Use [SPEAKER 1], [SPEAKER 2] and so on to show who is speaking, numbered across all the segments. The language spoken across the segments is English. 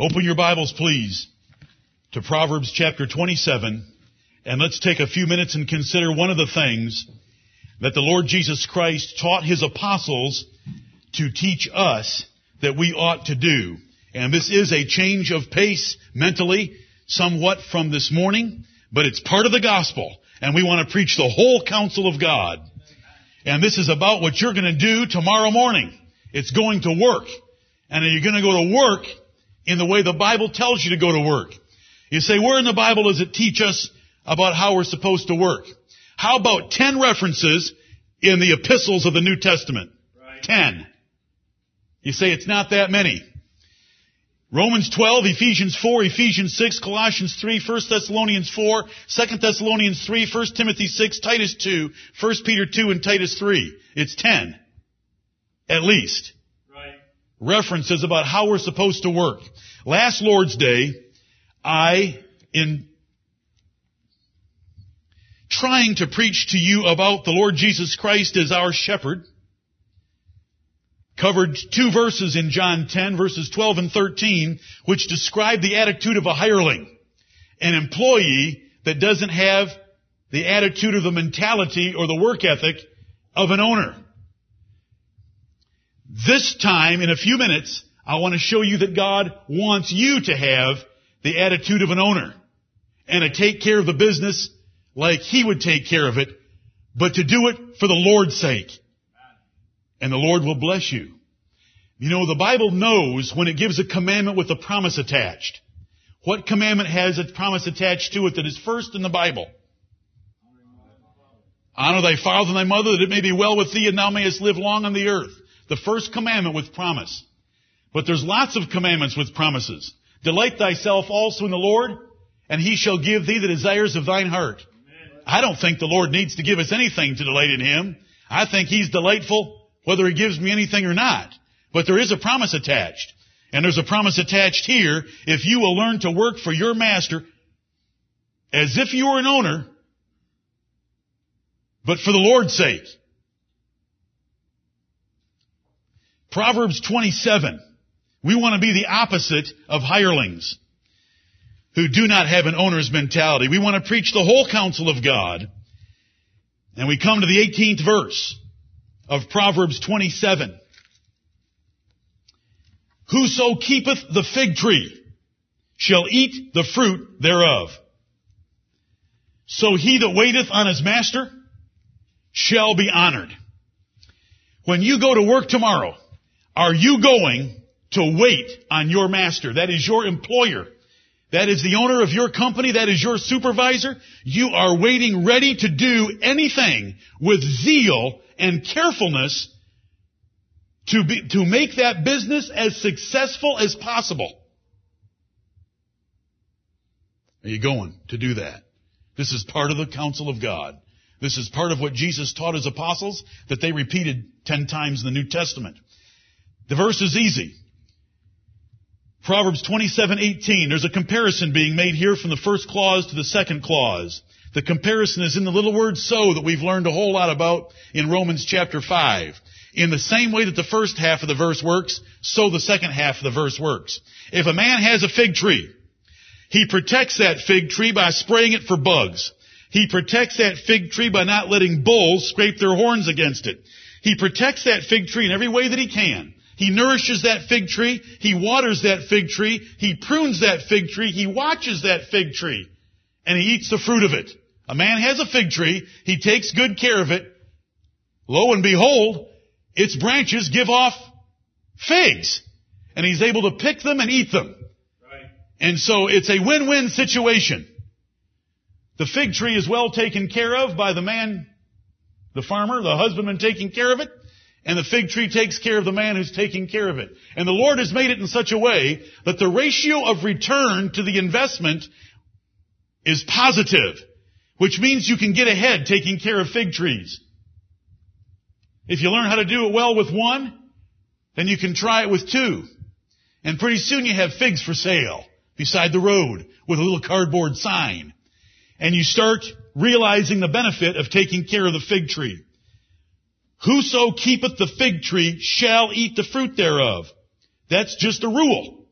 [SPEAKER 1] Open your Bibles, please, to Proverbs chapter 27, and let's take a few minutes and consider one of the things that the Lord Jesus Christ taught His apostles to teach us that we ought to do. And this is a change of pace mentally, somewhat from this morning, but it's part of the gospel, and we want to preach the whole counsel of God. And this is about what you're going to do tomorrow morning. It's going to work. And are you going to go to work in the way the Bible tells you to go to work? You say, where in the Bible does it teach us about how we're supposed to work? How about 10 references in the epistles of the New Testament?
[SPEAKER 2] Right.
[SPEAKER 1] 10. You say it's not that many. Romans 12, Ephesians 4, Ephesians 6, Colossians 3, 1 Thessalonians 4, 2 Thessalonians 3, 1 Timothy 6, Titus 2, 1 Peter 2, and Titus 3. It's 10. At least. References about how we're supposed to work. Last Lord's Day, I, in trying to preach to you about the Lord Jesus Christ as our shepherd, covered two verses in John 10, verses 12 and 13, which describe the attitude of a hireling, an employee that doesn't have the attitude or the mentality or the work ethic of an owner. This time, in a few minutes, I want to show you that God wants you to have the attitude of an owner and to take care of the business like He would take care of it, but to do it for the Lord's sake. And the Lord will bless you. You know, the Bible knows when it gives a commandment with a promise attached. What commandment has a promise attached to it that is first in the Bible? Honor thy father and thy mother that it may be well with thee and thou mayest live long on the earth. The first commandment with promise. But there's lots of commandments with promises. Delight thyself also in the Lord, and he shall give thee the desires of thine heart. I don't think the Lord needs to give us anything to delight in him. I think he's delightful whether he gives me anything or not. But there is a promise attached. And there's a promise attached here if you will learn to work for your master as if you were an owner, but for the Lord's sake. Proverbs 27. We want to be the opposite of hirelings who do not have an owner's mentality. We want to preach the whole counsel of God. And we come to the 18th verse of Proverbs 27. Whoso keepeth the fig tree shall eat the fruit thereof. So he that waiteth on his master shall be honored. When you go to work tomorrow, are you going to wait on your master? That is your employer. That is the owner of your company. That is your supervisor. You are waiting ready to do anything with zeal and carefulness to be, to make that business as successful as possible. Are you going to do that? This is part of the counsel of God. This is part of what Jesus taught his apostles that they repeated ten times in the New Testament. The verse is easy. Proverbs 27:18. There's a comparison being made here from the first clause to the second clause. The comparison is in the little word so that we've learned a whole lot about in Romans chapter 5. In the same way that the first half of the verse works, so the second half of the verse works. If a man has a fig tree, he protects that fig tree by spraying it for bugs. He protects that fig tree by not letting bulls scrape their horns against it. He protects that fig tree in every way that he can. He nourishes that fig tree. He waters that fig tree. He prunes that fig tree. He watches that fig tree. And he eats the fruit of it. A man has a fig tree. He takes good care of it. Lo and behold, its branches give off figs. And he's able to pick them and eat them.
[SPEAKER 2] Right.
[SPEAKER 1] And so it's a win-win situation. The fig tree is well taken care of by the man, the farmer, the husbandman taking care of it. And the fig tree takes care of the man who's taking care of it. And the Lord has made it in such a way that the ratio of return to the investment is positive, which means you can get ahead taking care of fig trees. If you learn how to do it well with one, then you can try it with two. And pretty soon you have figs for sale beside the road with a little cardboard sign. And you start realizing the benefit of taking care of the fig tree. Whoso keepeth the fig tree shall eat the fruit thereof. That's just a rule.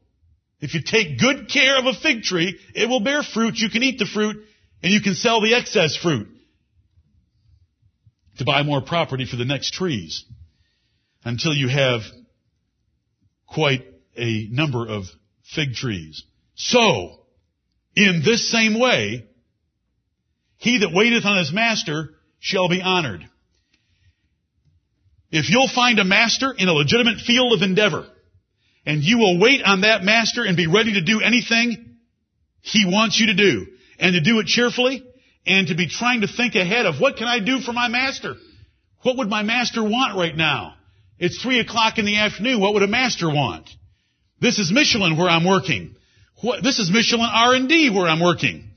[SPEAKER 1] If you take good care of a fig tree, it will bear fruit. You can eat the fruit and you can sell the excess fruit to buy more property for the next trees until you have quite a number of fig trees. So, in this same way, he that waiteth on his master shall be honored. If you'll find a master in a legitimate field of endeavor, and you will wait on that master and be ready to do anything he wants you to do, and to do it cheerfully, and to be trying to think ahead of what can I do for my master? What would my master want right now? It's three o'clock in the afternoon. What would a master want? This is Michelin where I'm working. What, this is Michelin R&D where I'm working.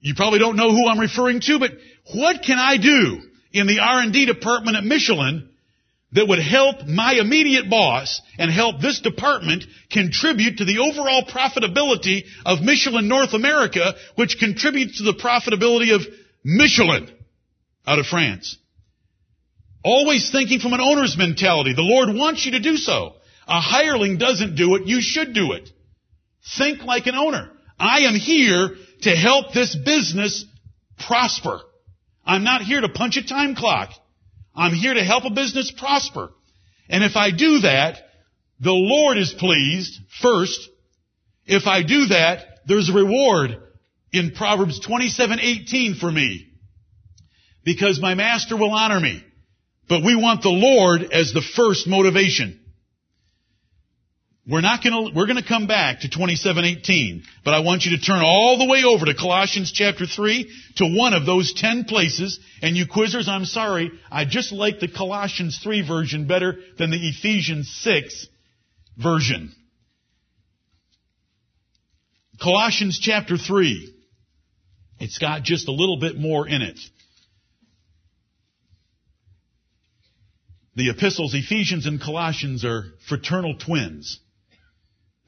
[SPEAKER 1] You probably don't know who I'm referring to, but what can I do in the R&D department at Michelin that would help my immediate boss and help this department contribute to the overall profitability of Michelin North America, which contributes to the profitability of Michelin out of France. Always thinking from an owner's mentality. The Lord wants you to do so. A hireling doesn't do it. You should do it. Think like an owner. I am here to help this business prosper. I'm not here to punch a time clock. I'm here to help a business prosper. And if I do that, the Lord is pleased first. If I do that, there's a reward in Proverbs 27:18 for me. Because my master will honor me. But we want the Lord as the first motivation. We're not gonna, we're gonna come back to 2718, but I want you to turn all the way over to Colossians chapter 3 to one of those 10 places, and you quizzers, I'm sorry, I just like the Colossians 3 version better than the Ephesians 6 version. Colossians chapter 3. It's got just a little bit more in it. The epistles, Ephesians and Colossians are fraternal twins.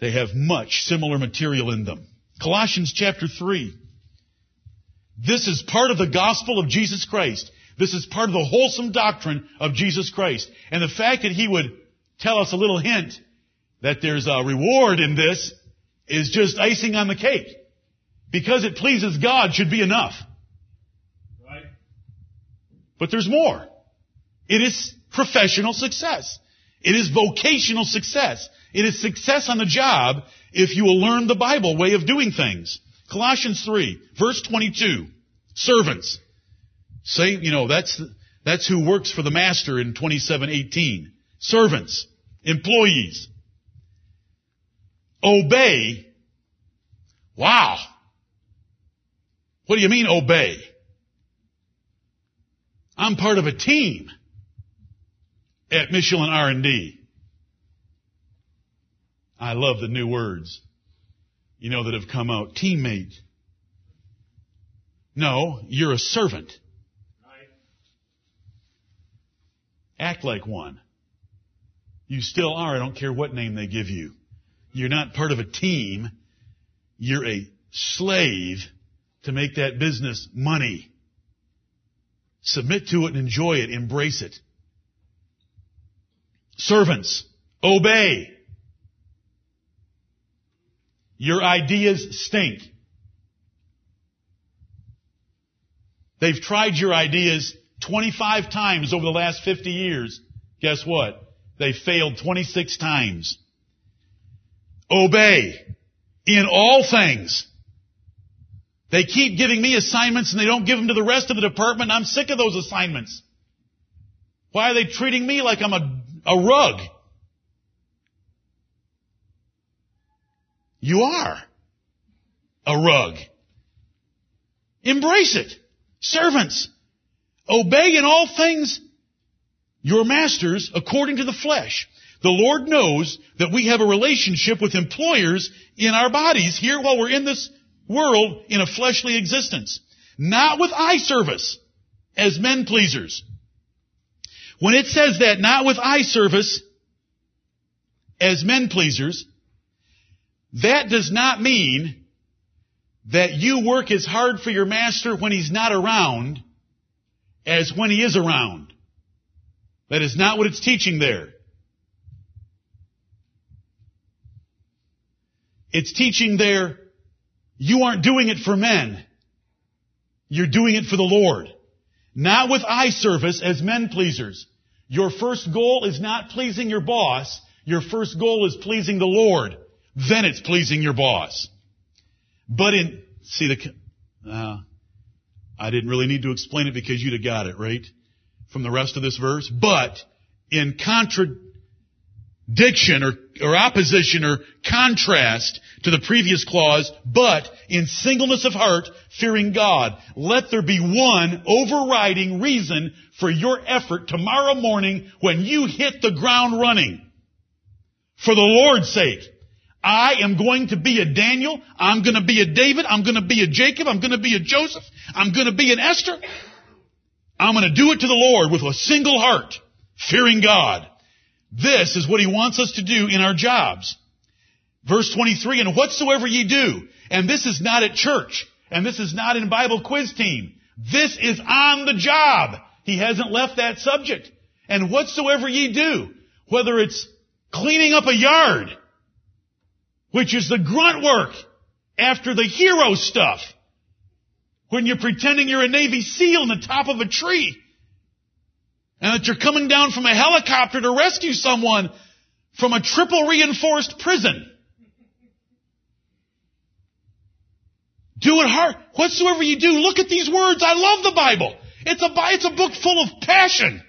[SPEAKER 1] They have much similar material in them. Colossians chapter 3. This is part of the gospel of Jesus Christ. This is part of the wholesome doctrine of Jesus Christ. And the fact that he would tell us a little hint that there's a reward in this is just icing on the cake. Because it pleases God should be enough. Right. But there's more. It is professional success. It is vocational success. It is success on the job if you will learn the Bible way of doing things. Colossians 3, verse 22. Servants. Say, you know, that's, that's who works for the master in 2718. Servants. Employees. Obey. Wow. What do you mean obey? I'm part of a team at Michelin R&D. I love the new words, you know, that have come out. Teammate. No, you're a servant. Act like one. You still are. I don't care what name they give you. You're not part of a team. You're a slave to make that business money. Submit to it and enjoy it. Embrace it. Servants, obey. Your ideas stink. They've tried your ideas 25 times over the last 50 years. Guess what? They failed 26 times. Obey in all things. They keep giving me assignments and they don't give them to the rest of the department. I'm sick of those assignments. Why are they treating me like I'm a, a rug? You are a rug. Embrace it. Servants, obey in all things your masters according to the flesh. The Lord knows that we have a relationship with employers in our bodies here while we're in this world in a fleshly existence. Not with eye service as men pleasers. When it says that, not with eye service as men pleasers, that does not mean that you work as hard for your master when he's not around as when he is around. That is not what it's teaching there. It's teaching there, you aren't doing it for men. You're doing it for the Lord. Not with eye service as men pleasers. Your first goal is not pleasing your boss. Your first goal is pleasing the Lord. Then it's pleasing your boss. But in, see the, uh, I didn't really need to explain it because you'd have got it, right? From the rest of this verse. But in contradiction or, or opposition or contrast to the previous clause, but in singleness of heart, fearing God, let there be one overriding reason for your effort tomorrow morning when you hit the ground running. For the Lord's sake. I am going to be a Daniel. I'm going to be a David. I'm going to be a Jacob. I'm going to be a Joseph. I'm going to be an Esther. I'm going to do it to the Lord with a single heart, fearing God. This is what He wants us to do in our jobs. Verse 23, and whatsoever ye do, and this is not at church, and this is not in Bible quiz team. This is on the job. He hasn't left that subject. And whatsoever ye do, whether it's cleaning up a yard, which is the grunt work after the hero stuff, when you're pretending you're a Navy SEAL in the top of a tree, and that you're coming down from a helicopter to rescue someone from a triple reinforced prison. Do it hard. Whatsoever you do, look at these words. I love the Bible. It's a, it's a book full of passion.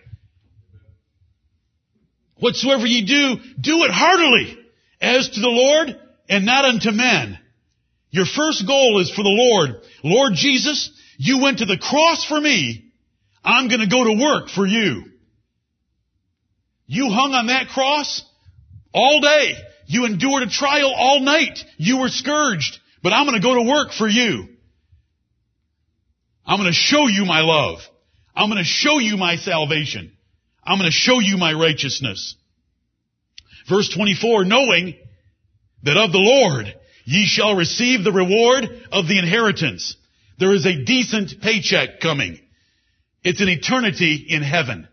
[SPEAKER 1] Whatsoever you do, do it heartily, as to the Lord and not unto men. Your first goal is for the Lord. Lord Jesus, you went to the cross for me. I'm gonna go to work for you. You hung on that cross all day. You endured a trial all night. You were scourged. But I'm going to go to work for you. I'm going to show you my love. I'm going to show you my salvation. I'm going to show you my righteousness. Verse 24, knowing that of the Lord ye shall receive the reward of the inheritance. There is a decent paycheck coming. It's an eternity in heaven.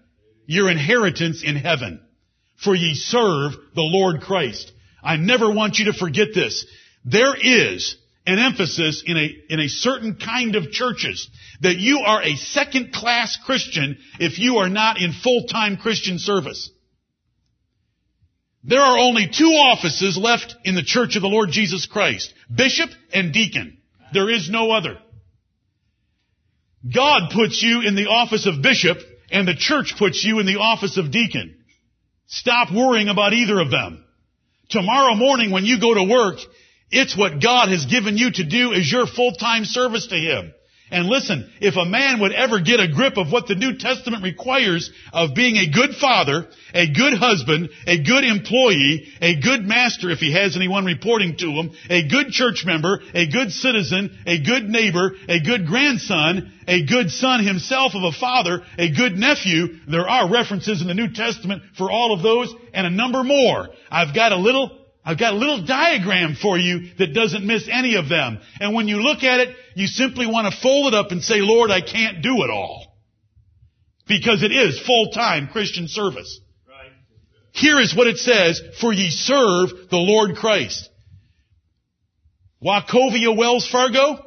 [SPEAKER 1] Your inheritance in heaven. For ye serve the Lord Christ. I never want you to forget this. There is an emphasis in a, in a certain kind of churches that you are a second class Christian if you are not in full-time Christian service. There are only two offices left in the church of the Lord Jesus Christ. Bishop and deacon. There is no other. God puts you in the office of bishop and the church puts you in the office of deacon. Stop worrying about either of them. Tomorrow morning when you go to work, it's what God has given you to do as your full-time service to Him. And listen, if a man would ever get a grip of what the New Testament requires of being a good father, a good husband, a good employee, a good master if he has anyone reporting to him, a good church member, a good citizen, a good neighbor, a good grandson, a good son himself of a father, a good nephew, there are references in the New Testament for all of those and a number more. I've got a little I've got a little diagram for you that doesn't miss any of them. And when you look at it, you simply want to fold it up and say, Lord, I can't do it all. Because it is full-time Christian service. Right. Here is what it says, for ye serve the Lord Christ. Wachovia Wells Fargo,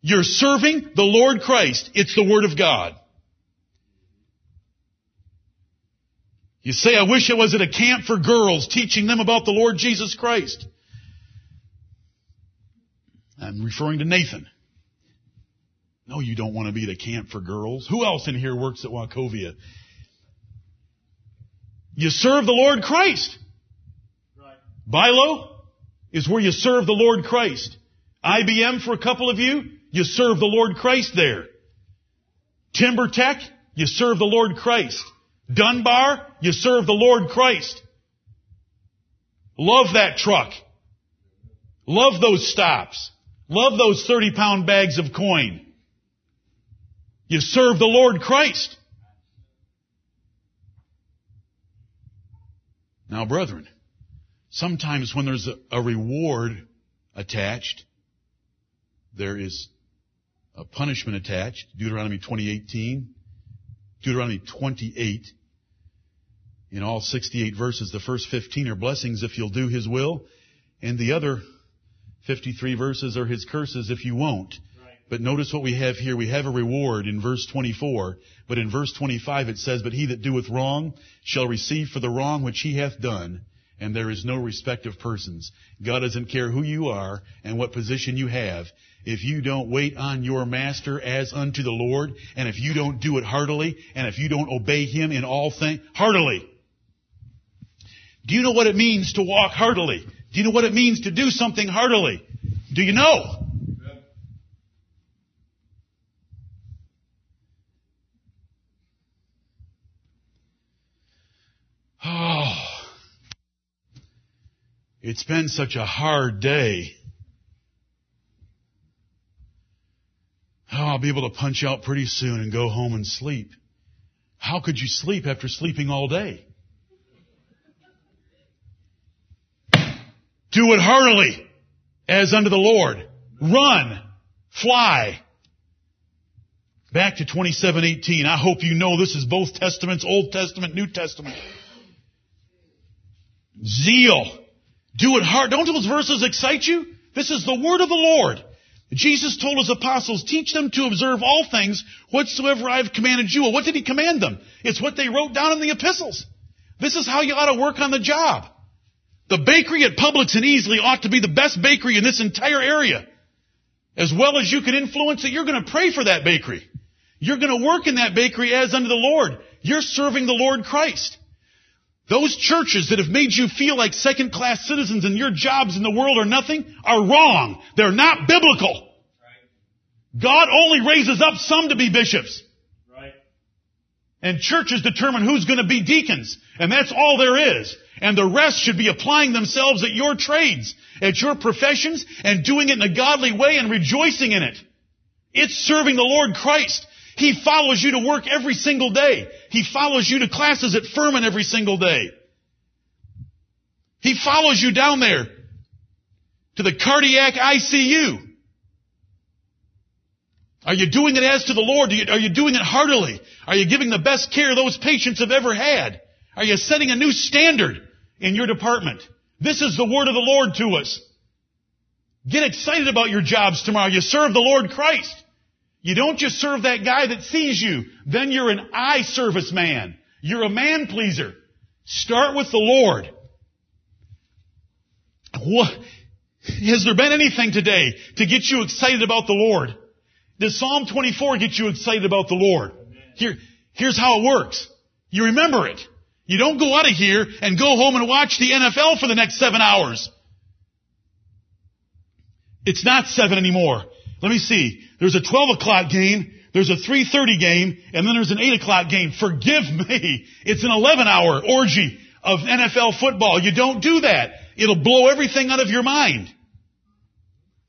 [SPEAKER 1] you're serving the Lord Christ. It's the Word of God. You say, I wish I was at a camp for girls teaching them about the Lord Jesus Christ. I'm referring to Nathan. No, you don't want to be at a camp for girls. Who else in here works at Wachovia? You serve the Lord Christ. Right. BI-LO is where you serve the Lord Christ. IBM for a couple of you, you serve the Lord Christ there. Timber Tech, you serve the Lord Christ. Dunbar, you serve the Lord Christ. Love that truck. Love those stops. Love those 30 pound bags of coin. You serve the Lord Christ. Now, brethren, sometimes when there's a, reward attached, there is a punishment attached. Deuteronomy 2018, Deuteronomy 28, in all 68 verses, the first 15 are blessings if you'll do His will, and the other 53 verses are his curses if you won't. But notice what we have here. We have a reward in verse 24. But in verse 25 it says, But he that doeth wrong shall receive for the wrong which he hath done. And there is no respect of persons. God doesn't care who you are and what position you have. If you don't wait on your master as unto the Lord, and if you don't do it heartily, and if you don't obey him in all things, heartily. Do you know what it means to walk heartily? Do you know what it means to do something heartily? Do you know? Oh, it's been such a hard day. Oh, I'll be able to punch out pretty soon and go home and sleep. How could you sleep after sleeping all day? Do it heartily as unto the Lord. Run. Fly. Back to 2718. I hope you know this is both testaments, Old Testament, New Testament. Zeal. Do it hard. Don't those verses excite you? This is the word of the Lord. Jesus told his apostles, teach them to observe all things whatsoever I have commanded you. Well, what did he command them? It's what they wrote down in the epistles. This is how you ought to work on the job. The bakery at Publix and Easley ought to be the best bakery in this entire area. As well as you can influence it, you're going to pray for that bakery. You're going to work in that bakery as unto the Lord. You're serving the Lord Christ. Those churches that have made you feel like second class citizens and your jobs in the world are nothing are wrong. They're not biblical. God only raises up some to be bishops. And churches determine who's going to be deacons. And that's all there is. And the rest should be applying themselves at your trades, at your professions, and doing it in a godly way and rejoicing in it. It's serving the Lord Christ. He follows you to work every single day. He follows you to classes at Furman every single day. He follows you down there to the cardiac ICU. Are you doing it as to the Lord? Are you doing it heartily? Are you giving the best care those patients have ever had? Are you setting a new standard in your department? This is the word of the Lord to us. Get excited about your jobs tomorrow. You serve the Lord Christ. You don't just serve that guy that sees you. Then you're an eye service man. You're a man pleaser. Start with the Lord. What, has there been anything today to get you excited about the Lord? Does Psalm 24 get you excited about the Lord? Here, here's how it works. You remember it. You don't go out of here and go home and watch the NFL for the next seven hours. It's not seven anymore. Let me see. There's a 12 o'clock game, there's a 3.30 game, and then there's an 8 o'clock game. Forgive me. It's an 11 hour orgy of NFL football. You don't do that. It'll blow everything out of your mind.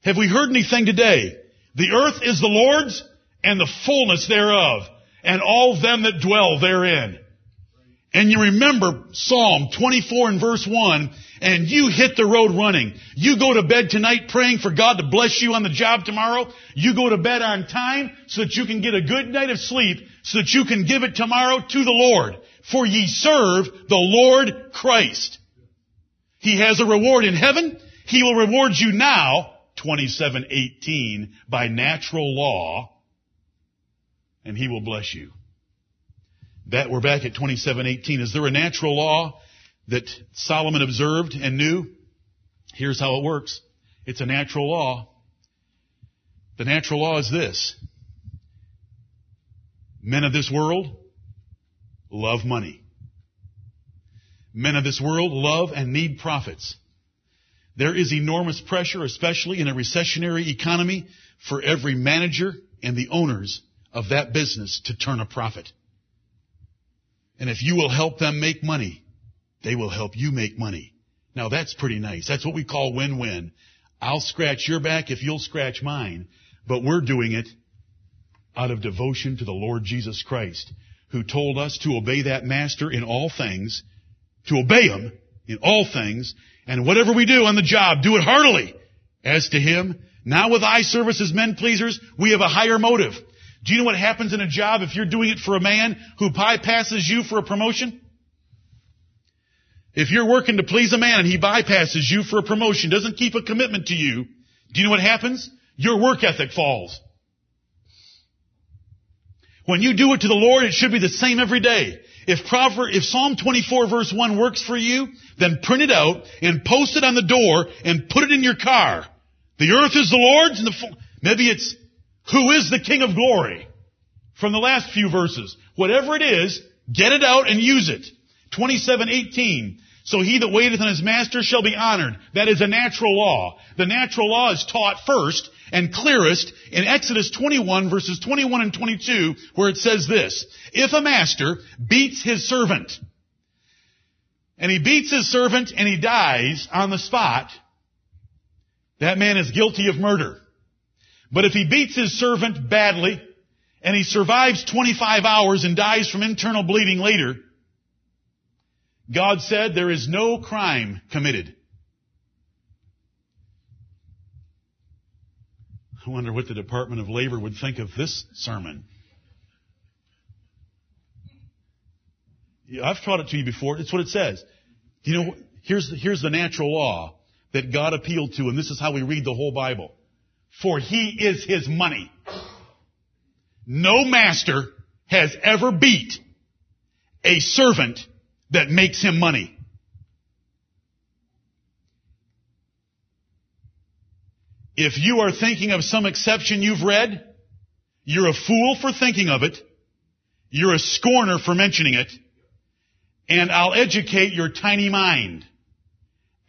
[SPEAKER 1] Have we heard anything today? The earth is the Lord's and the fullness thereof, and all them that dwell therein. And you remember Psalm 24 and verse 1, and you hit the road running. You go to bed tonight praying for God to bless you on the job tomorrow. You go to bed on time so that you can get a good night of sleep so that you can give it tomorrow to the Lord. For ye serve the Lord Christ. He has a reward in heaven. He will reward you now 27:18 by natural law and he will bless you. That we're back at 27:18. Is there a natural law that Solomon observed and knew? Here's how it works. It's a natural law. The natural law is this. Men of this world love money. Men of this world love and need profits. There is enormous pressure, especially in a recessionary economy, for every manager and the owners of that business to turn a profit. And if you will help them make money, they will help you make money. Now that's pretty nice. That's what we call win-win. I'll scratch your back if you'll scratch mine, but we're doing it out of devotion to the Lord Jesus Christ, who told us to obey that master in all things, to obey him in all things, and whatever we do on the job, do it heartily. As to him, now with eye service as men pleasers, we have a higher motive. Do you know what happens in a job if you're doing it for a man who bypasses you for a promotion? If you're working to please a man and he bypasses you for a promotion, doesn't keep a commitment to you, Do you know what happens? Your work ethic falls. When you do it to the Lord, it should be the same every day. If Proverb, if Psalm 24 verse 1 works for you, then print it out and post it on the door and put it in your car. The earth is the Lord's and the, maybe it's, who is the King of glory? From the last few verses. Whatever it is, get it out and use it. 27:18. So he that waiteth on his master shall be honored. That is a natural law. The natural law is taught first and clearest in Exodus 21 verses 21 and 22 where it says this. If a master beats his servant, and he beats his servant and he dies on the spot, that man is guilty of murder. But if he beats his servant badly, and he survives 25 hours and dies from internal bleeding later, God said there is no crime committed. I wonder what the Department of Labor would think of this sermon. I've taught it to you before. It's what it says. You know, here's, here's the natural law that God appealed to, and this is how we read the whole Bible. For he is his money. No master has ever beat a servant that makes him money. If you are thinking of some exception you've read, you're a fool for thinking of it. You're a scorner for mentioning it. And I'll educate your tiny mind.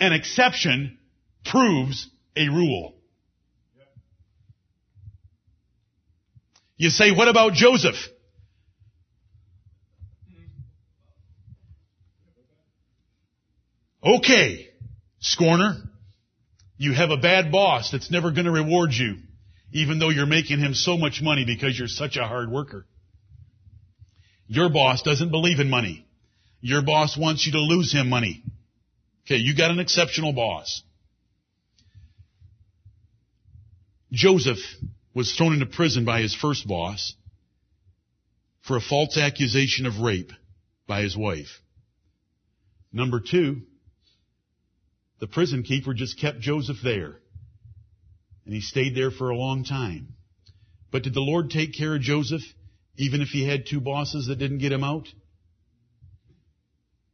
[SPEAKER 1] An exception proves a rule. You say, what about Joseph? Okay, scorner, you have a bad boss that's never going to reward you, even though you're making him so much money because you're such a hard worker. Your boss doesn't believe in money. Your boss wants you to lose him money. Okay, you got an exceptional boss. Joseph was thrown into prison by his first boss for a false accusation of rape by his wife. Number two, the prison keeper just kept Joseph there. And he stayed there for a long time. But did the Lord take care of Joseph even if he had two bosses that didn't get him out?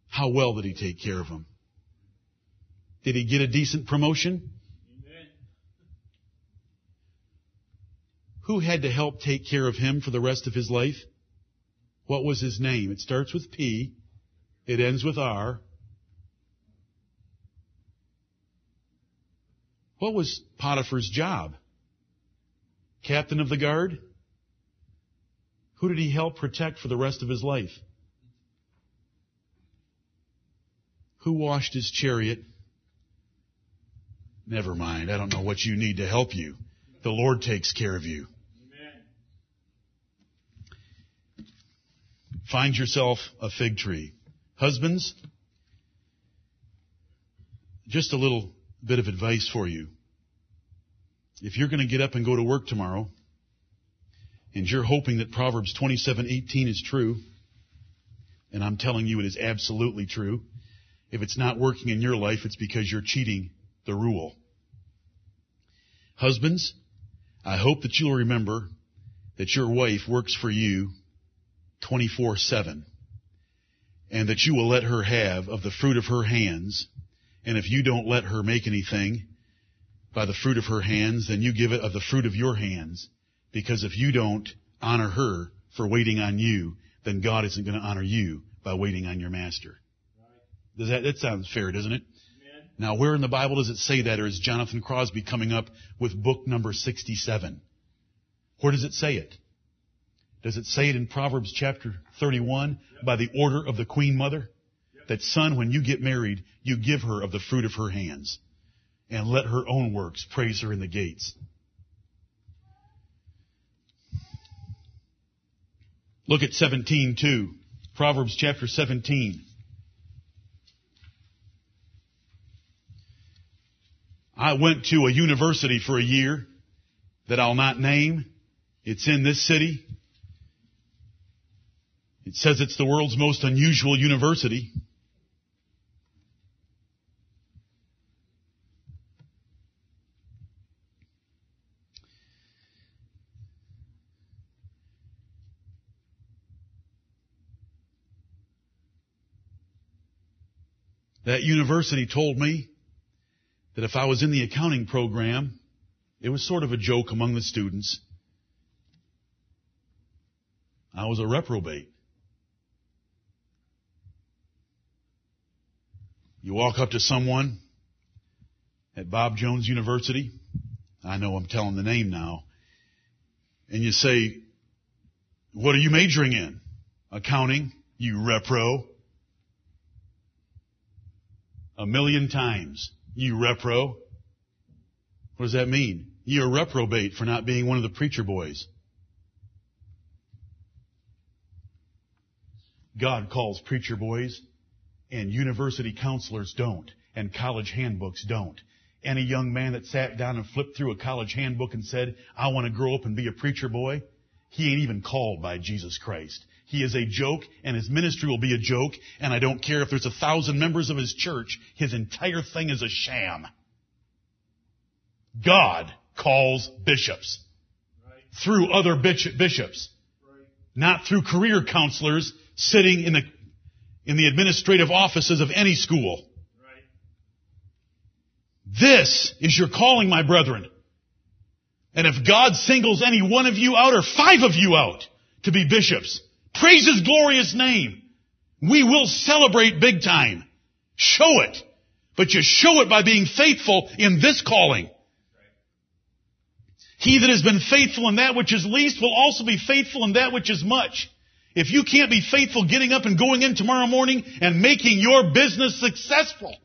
[SPEAKER 1] How well did he take care of him? Did he get a decent promotion? Who had to help take care of him for the rest of his life? What was his name? It starts with P. It ends with R. What was Potiphar's job? Captain of the guard? Who did he help protect for the rest of his life? Who washed his chariot? Never mind. I don't know what you need to help you. The Lord takes care of you. Find yourself a fig tree. Husbands, just a little bit of advice for you. If you're going to get up and go to work tomorrow, and you're hoping that Proverbs 27:18 is true, and I'm telling you it is absolutely true, if it's not working in your life, it's because you're cheating the rule. Husbands, I hope that you'll remember that your wife works for you 24-7 and that you will let her have of the fruit of her hands and if you don't let her make anything by the fruit of her hands, then you give it of the fruit of your hands. Because if you don't honor her for waiting on you, then God isn't going to honor you by waiting on your master. Does that, that sounds fair, doesn't it? Amen. Now, where in the Bible does it say that, or is Jonathan Crosby coming up with book number 67? Where does it say it? Does it say it in Proverbs chapter 31 by the order of the Queen Mother? that son, when you get married, you give her of the fruit of her hands and let her own works praise her in the gates. Look at 17 too. Proverbs chapter 17. I went to a university for a year that I'll not name. It's in this city. It says it's the world's most unusual university. That university told me that if I was in the accounting program, it was sort of a joke among the students. I was a reprobate. You walk up to someone at Bob Jones University, I know I'm telling the name now, and you say, what are you majoring in? Accounting, you repro. A million times, you repro. What does that mean? You're reprobate for not being one of the preacher boys. God calls preacher boys and university counselors don't and college handbooks don't. Any young man that sat down and flipped through a college handbook and said, I want to grow up and be a preacher boy, he ain't even called by Jesus Christ. He is a joke and his ministry will be a joke and I don't care if there's a thousand members of his church, his entire thing is a sham. God calls bishops. Right. Through other bishops. Right. Not through career counselors sitting in the, in the administrative offices of any school. This is your calling, my brethren. And if God singles any one of you out or five of you out to be bishops, praise His glorious name. We will celebrate big time. Show it. But you show it by being faithful in this calling. He that has been faithful in that which is least will also be faithful in that which is much. If you can't be faithful getting up and going in tomorrow morning and making your business successful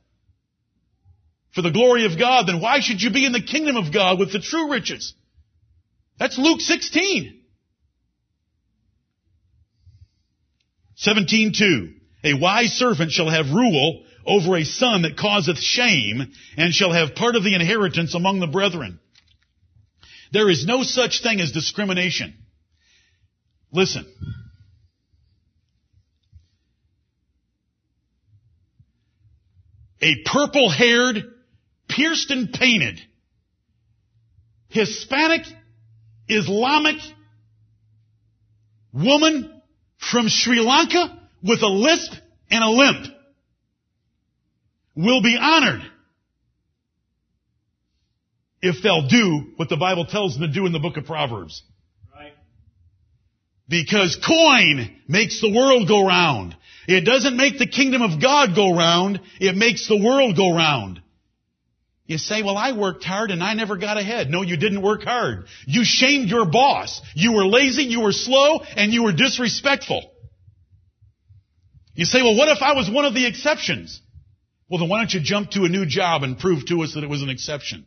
[SPEAKER 1] for the glory of God, then why should you be in the kingdom of God with the true riches? That's Luke 16. 17.2. A wise servant shall have rule over a son that causeth shame and shall have part of the inheritance among the brethren. There is no such thing as discrimination. Listen. A purple haired, pierced and painted, Hispanic, Islamic woman from Sri Lanka with a lisp and a limp will be honored if they'll do what the Bible tells them to do in the book of Proverbs. Right. Because coin makes the world go round. It doesn't make the kingdom of God go round, it makes the world go round. You say, well, I worked hard and I never got ahead. No, you didn't work hard. You shamed your boss. You were lazy, you were slow, and you were disrespectful. You say, well, what if I was one of the exceptions? Well, then why don't you jump to a new job and prove to us that it was an exception?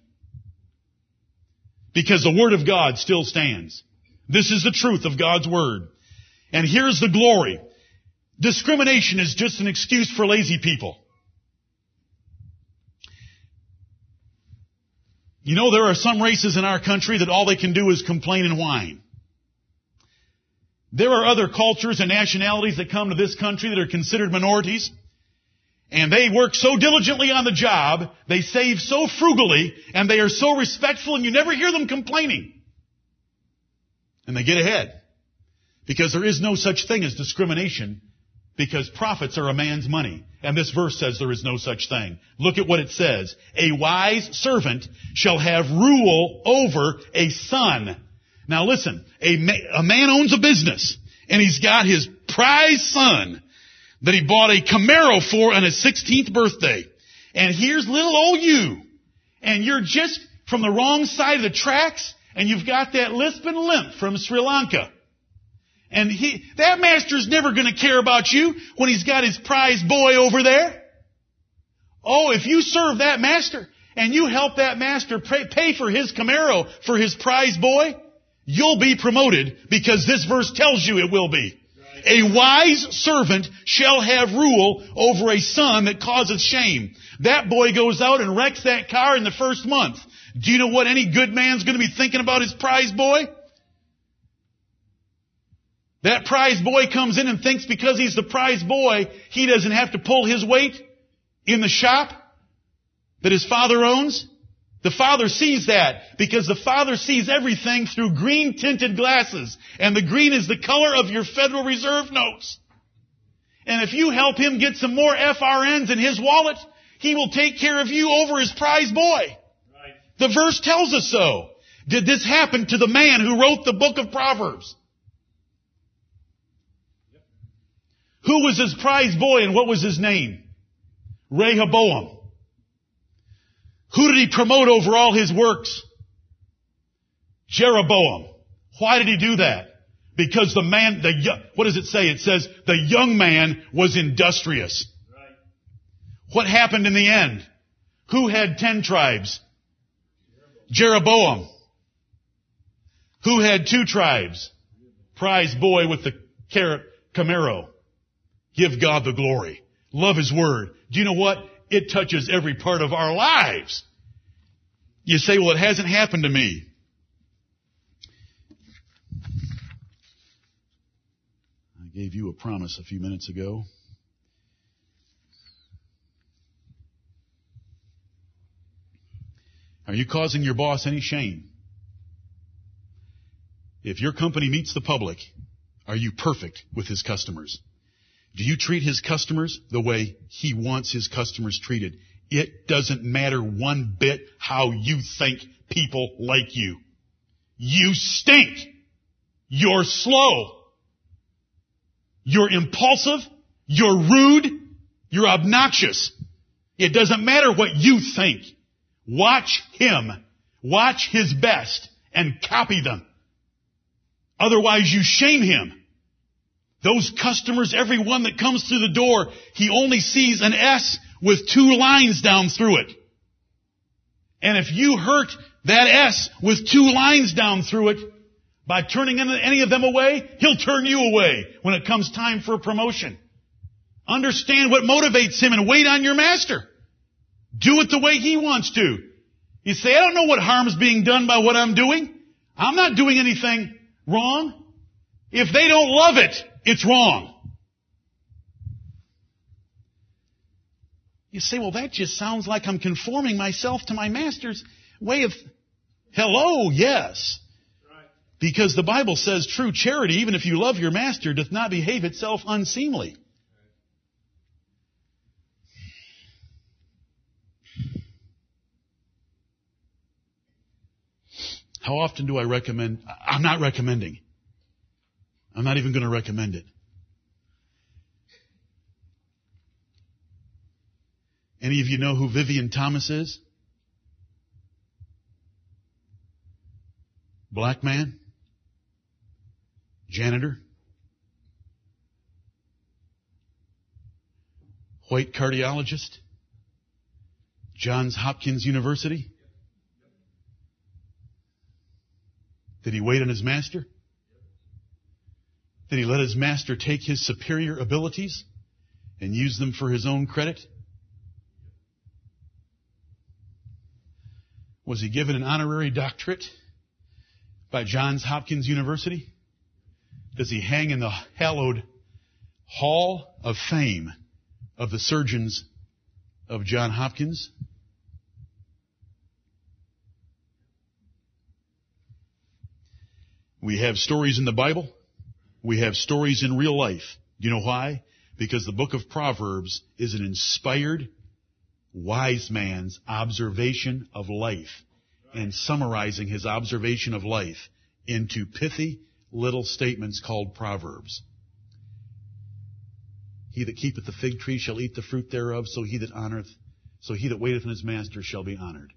[SPEAKER 1] Because the Word of God still stands. This is the truth of God's Word. And here's the glory. Discrimination is just an excuse for lazy people. You know, there are some races in our country that all they can do is complain and whine. There are other cultures and nationalities that come to this country that are considered minorities. And they work so diligently on the job, they save so frugally, and they are so respectful, and you never hear them complaining. And they get ahead. Because there is no such thing as discrimination, because profits are a man's money. And this verse says there is no such thing. Look at what it says. A wise servant shall have rule over a son. Now listen, a, ma- a man owns a business, and he's got his prize son, that he bought a Camaro for on his 16th birthday. And here's little old you. And you're just from the wrong side of the tracks and you've got that lisp and limp from Sri Lanka. And he, that master's never gonna care about you when he's got his prize boy over there. Oh, if you serve that master and you help that master pay, pay for his Camaro for his prize boy, you'll be promoted because this verse tells you it will be. A wise servant shall have rule over a son that causeth shame. That boy goes out and wrecks that car in the first month. Do you know what any good man's going to be thinking about his prize boy? That prize boy comes in and thinks because he's the prize boy, he doesn't have to pull his weight in the shop that his father owns. The Father sees that because the Father sees everything through green tinted glasses. And the green is the color of your Federal Reserve notes. And if you help him get some more FRNs in his wallet, he will take care of you over his prize boy. Right. The verse tells us so. Did this happen to the man who wrote the book of Proverbs? Who was his prize boy and what was his name? Rehoboam. Who did he promote over all his works? Jeroboam. Why did he do that? Because the man, the what does it say? It says the young man was industrious. Right. What happened in the end? Who had ten tribes? Jeroboam. Who had two tribes? Prize boy with the Camaro. Give God the glory. Love His Word. Do you know what? It touches every part of our lives. You say, well, it hasn't happened to me. I gave you a promise a few minutes ago. Are you causing your boss any shame? If your company meets the public, are you perfect with his customers? Do you treat his customers the way he wants his customers treated? It doesn't matter one bit how you think people like you. You stink. You're slow. You're impulsive. You're rude. You're obnoxious. It doesn't matter what you think. Watch him. Watch his best and copy them. Otherwise you shame him. Those customers, every one that comes through the door, he only sees an S with two lines down through it. And if you hurt that S with two lines down through it, by turning any of them away, he'll turn you away when it comes time for a promotion. Understand what motivates him and wait on your master. Do it the way he wants to. You say, I don't know what harm is being done by what I'm doing. I'm not doing anything wrong. If they don't love it, it's wrong. You say, well, that just sounds like I'm conforming myself to my master's way of, hello, yes. Because the Bible says true charity, even if you love your master, doth not behave itself unseemly. How often do I recommend? I'm not recommending. I'm not even going to recommend it. Any of you know who Vivien Thomas is? Black man? Janitor? White cardiologist? Johns Hopkins University? Did he wait on his master? Did he let his master take his superior abilities and use them for his own credit? Was he given an honorary doctorate by Johns Hopkins University? Does he hang in the hallowed hall of fame of the surgeons of John Hopkins? We have stories in the Bible we have stories in real life. You know why? Because the book of Proverbs is an inspired, wise man's observation of life and summarizing his observation of life into pithy little statements called Proverbs. He that keepeth the fig tree shall eat the fruit thereof, so he that honoreth, so he that waiteth on his master shall be honored.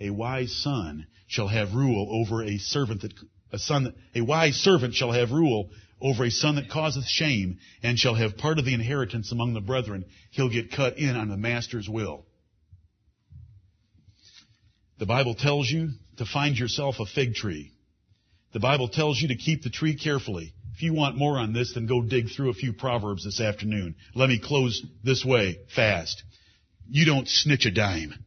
[SPEAKER 1] A wise son shall have rule over a servant that, a son, a wise servant shall have rule over a son that causeth shame, and shall have part of the inheritance among the brethren. He'll get cut in on the master's will. The Bible tells you to find yourself a fig tree. The Bible tells you to keep the tree carefully. If you want more on this, then go dig through a few Proverbs this afternoon. Let me close this way, fast. You don't snitch a dime.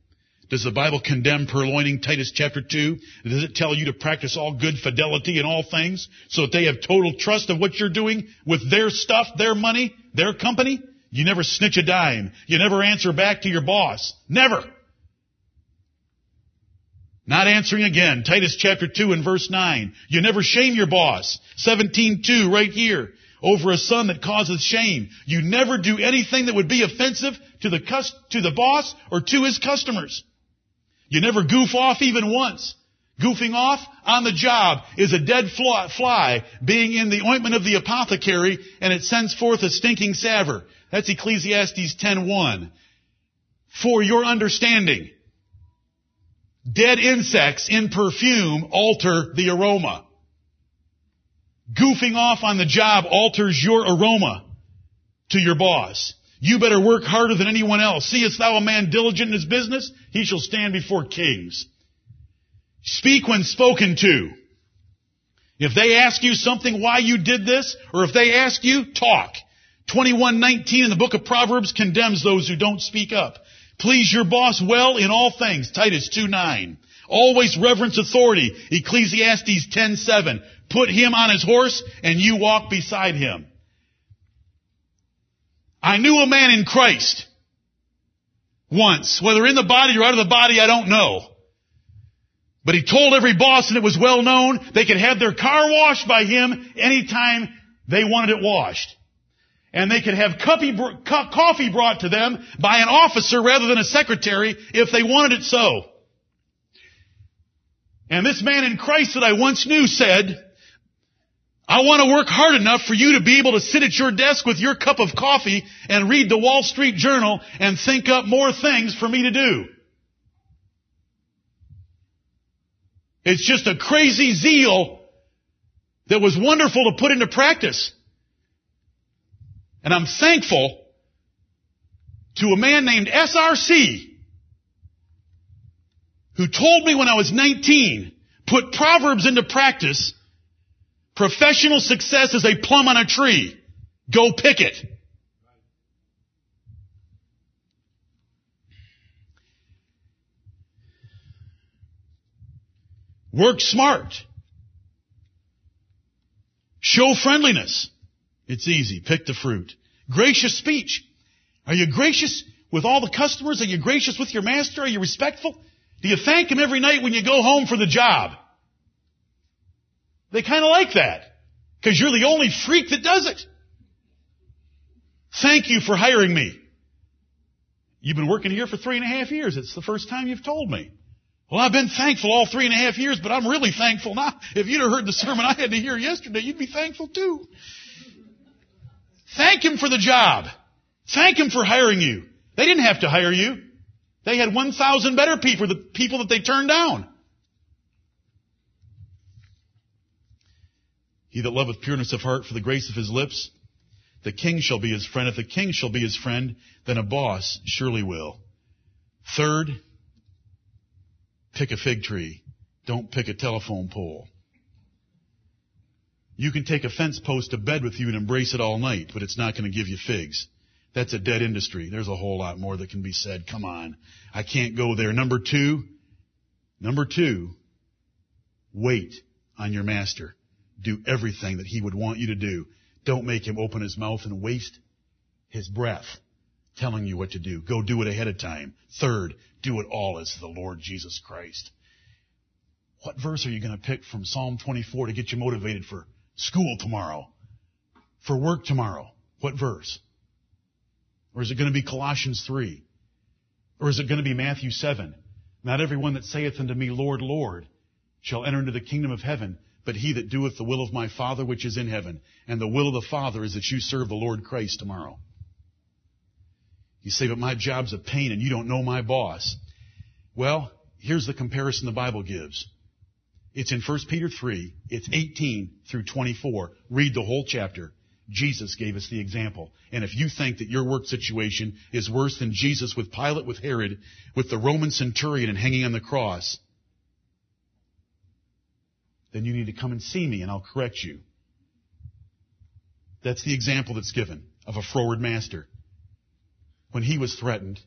[SPEAKER 1] Does the Bible condemn purloining Titus chapter 2? Does it tell you to practice all good fidelity in all things so that they have total trust of what you're doing with their stuff, their money, their company? You never snitch a dime. You never answer back to your boss. Never. Not answering again. Titus chapter 2 and verse 9. You never shame your boss. 17.2 right here. over a son that causes shame. You never do anything that would be offensive to the, cus- to the boss or to his customers. You never goof off even once. Goofing off on the job is a dead fly being in the ointment of the apothecary and it sends forth a stinking savor. That's Ecclesiastes 10.1. For your understanding, dead insects in perfume alter the aroma. Goofing off on the job alters your aroma to your boss. You better work harder than anyone else. Seest thou a man diligent in his business? He shall stand before kings. Speak when spoken to. If they ask you something why you did this, or if they ask you, talk. 2119 in the book of Proverbs condemns those who don't speak up. Please your boss well in all things. Titus 2.9. Always reverence authority. Ecclesiastes 10.7. Put him on his horse and you walk beside him. I knew a man in Christ once, whether in the body or out of the body, I don't know. But he told every boss, and it was well known, they could have their car washed by him anytime they wanted it washed. And they could have coffee brought to them by an officer rather than a secretary if they wanted it so. And this man in Christ that I once knew said, I want to work hard enough for you to be able to sit at your desk with your cup of coffee and read the Wall Street Journal and think up more things for me to do. It's just a crazy zeal that was wonderful to put into practice. And I'm thankful to a man named SRC who told me when I was 19, put Proverbs into practice Professional success is a plum on a tree. Go pick it. Work smart. Show friendliness. It's easy. Pick the fruit. Gracious speech. Are you gracious with all the customers? Are you gracious with your master? Are you respectful? Do you thank him every night when you go home for the job? They kind of like that. Because you're the only freak that does it. Thank you for hiring me. You've been working here for three and a half years. It's the first time you've told me. Well, I've been thankful all three and a half years, but I'm really thankful now. If you'd have heard the sermon I had to hear yesterday, you'd be thankful too. Thank Him for the job. Thank Him for hiring you. They didn't have to hire you. They had 1,000 better people, the people that they turned down. He that loveth pureness of heart for the grace of his lips, the king shall be his friend. If the king shall be his friend, then a boss surely will. Third, pick a fig tree. Don't pick a telephone pole. You can take a fence post to bed with you and embrace it all night, but it's not going to give you figs. That's a dead industry. There's a whole lot more that can be said. Come on. I can't go there. Number two, number two, wait on your master do everything that he would want you to do. Don't make him open his mouth and waste his breath telling you what to do. Go do it ahead of time. Third, do it all as the Lord Jesus Christ. What verse are you going to pick from Psalm 24 to get you motivated for school tomorrow? For work tomorrow? What verse? Or is it going to be Colossians 3? Or is it going to be Matthew 7? Not everyone that saith unto me, Lord, Lord, shall enter into the kingdom of heaven, but he that doeth the will of my Father which is in heaven. And the will of the Father is that you serve the Lord Christ tomorrow. You say, but my job's a pain and you don't know my boss. Well, here's the comparison the Bible gives. It's in 1 Peter 3. It's 18 through 24. Read the whole chapter. Jesus gave us the example. And if you think that your work situation is worse than Jesus with Pilate, with Herod, with the Roman centurion and hanging on the cross, then you need to come and see me and I'll correct you. That's the example that's given of a froward master. When he was threatened,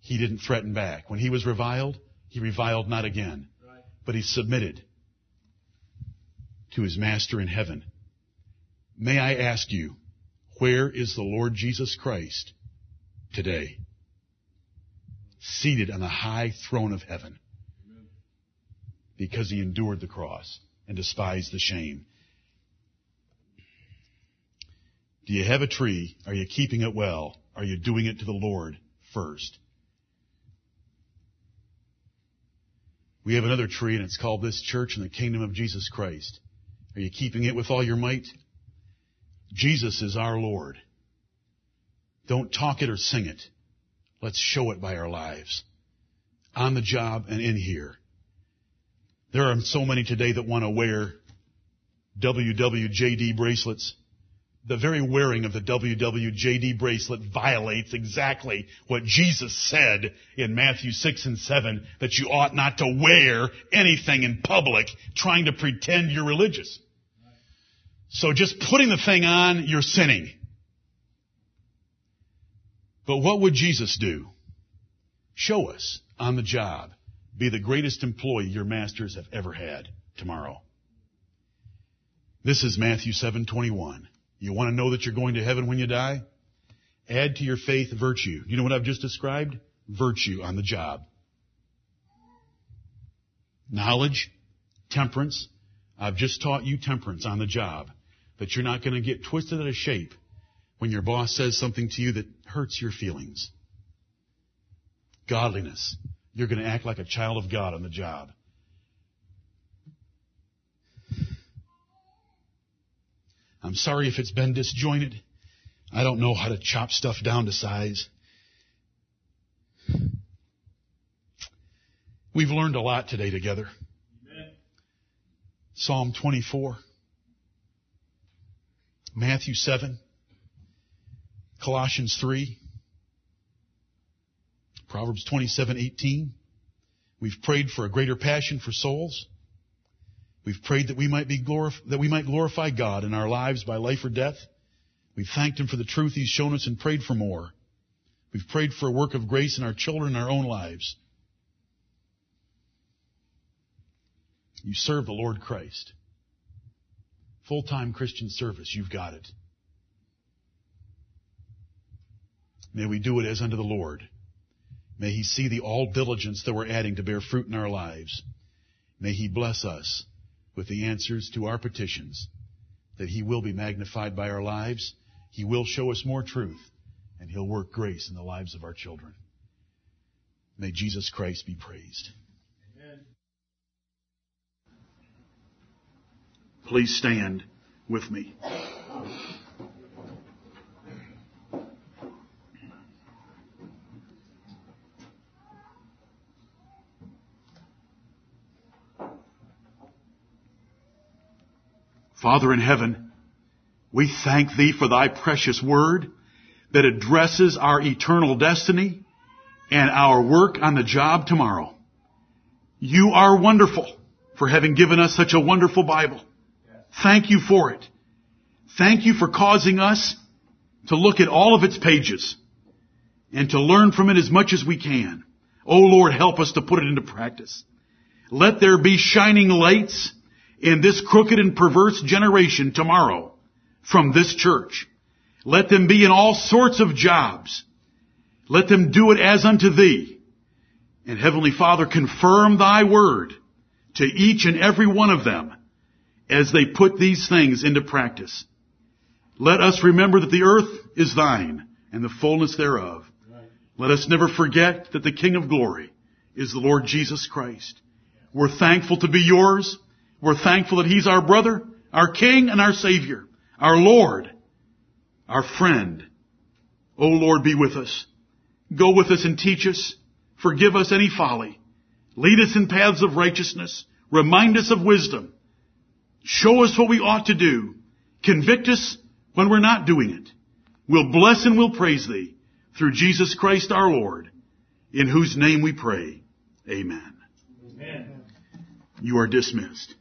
[SPEAKER 1] he didn't threaten back. When he was reviled, he reviled not again. But he submitted to his master in heaven. May I ask you, where is the Lord Jesus Christ today? Seated on the high throne of heaven because he endured the cross and despised the shame. Do you have a tree? Are you keeping it well? Are you doing it to the Lord first? We have another tree and it's called this church in the kingdom of Jesus Christ. Are you keeping it with all your might? Jesus is our Lord. Don't talk it or sing it. Let's show it by our lives. On the job and in here. There are so many today that want to wear WWJD bracelets. The very wearing of the WWJD bracelet violates exactly what Jesus said in Matthew 6 and 7 that you ought not to wear anything in public trying to pretend you're religious. So just putting the thing on, you're sinning. But what would Jesus do? Show us on the job. Be the greatest employee your masters have ever had tomorrow. This is Matthew 7:21. You want to know that you're going to heaven when you die? Add to your faith virtue. You know what I've just described? Virtue on the job. Knowledge, temperance. I've just taught you temperance on the job. That you're not going to get twisted out of shape when your boss says something to you that hurts your feelings. Godliness. You're going to act like a child of God on the job. I'm sorry if it's been disjointed. I don't know how to chop stuff down to size. We've learned a lot today together. Amen. Psalm 24, Matthew 7, Colossians 3, Proverbs 27:18. We've prayed for a greater passion for souls. We've prayed that we might be glorif- that we might glorify God in our lives by life or death. We've thanked Him for the truth He's shown us and prayed for more. We've prayed for a work of grace in our children and our own lives. You serve the Lord Christ. Full-time Christian service, you've got it. May we do it as unto the Lord. May He see the all diligence that we're adding to bear fruit in our lives. May He bless us with the answers to our petitions, that He will be magnified by our lives, He will show us more truth, and He'll work grace in the lives of our children. May Jesus Christ be praised. Amen. Please stand with me. Father in heaven, we thank thee for thy precious word that addresses our eternal destiny and our work on the job tomorrow. You are wonderful for having given us such a wonderful Bible. Thank you for it. Thank you for causing us to look at all of its pages and to learn from it as much as we can. Oh Lord, help us to put it into practice. Let there be shining lights in this crooked and perverse generation tomorrow from this church. Let them be in all sorts of jobs. Let them do it as unto thee. And Heavenly Father, confirm thy word to each and every one of them as they put these things into practice. Let us remember that the earth is thine and the fullness thereof. Let us never forget that the King of glory is the Lord Jesus Christ. We're thankful to be yours. We're thankful that He's our brother, our King, and our Savior, our Lord, our friend. O Lord, be with us. Go with us and teach us. Forgive us any folly. Lead us in paths of righteousness. Remind us of wisdom. Show us what we ought to do. Convict us when we're not doing it. We'll bless and we'll praise Thee through Jesus Christ our Lord, in whose name we pray. Amen. Amen. You are dismissed.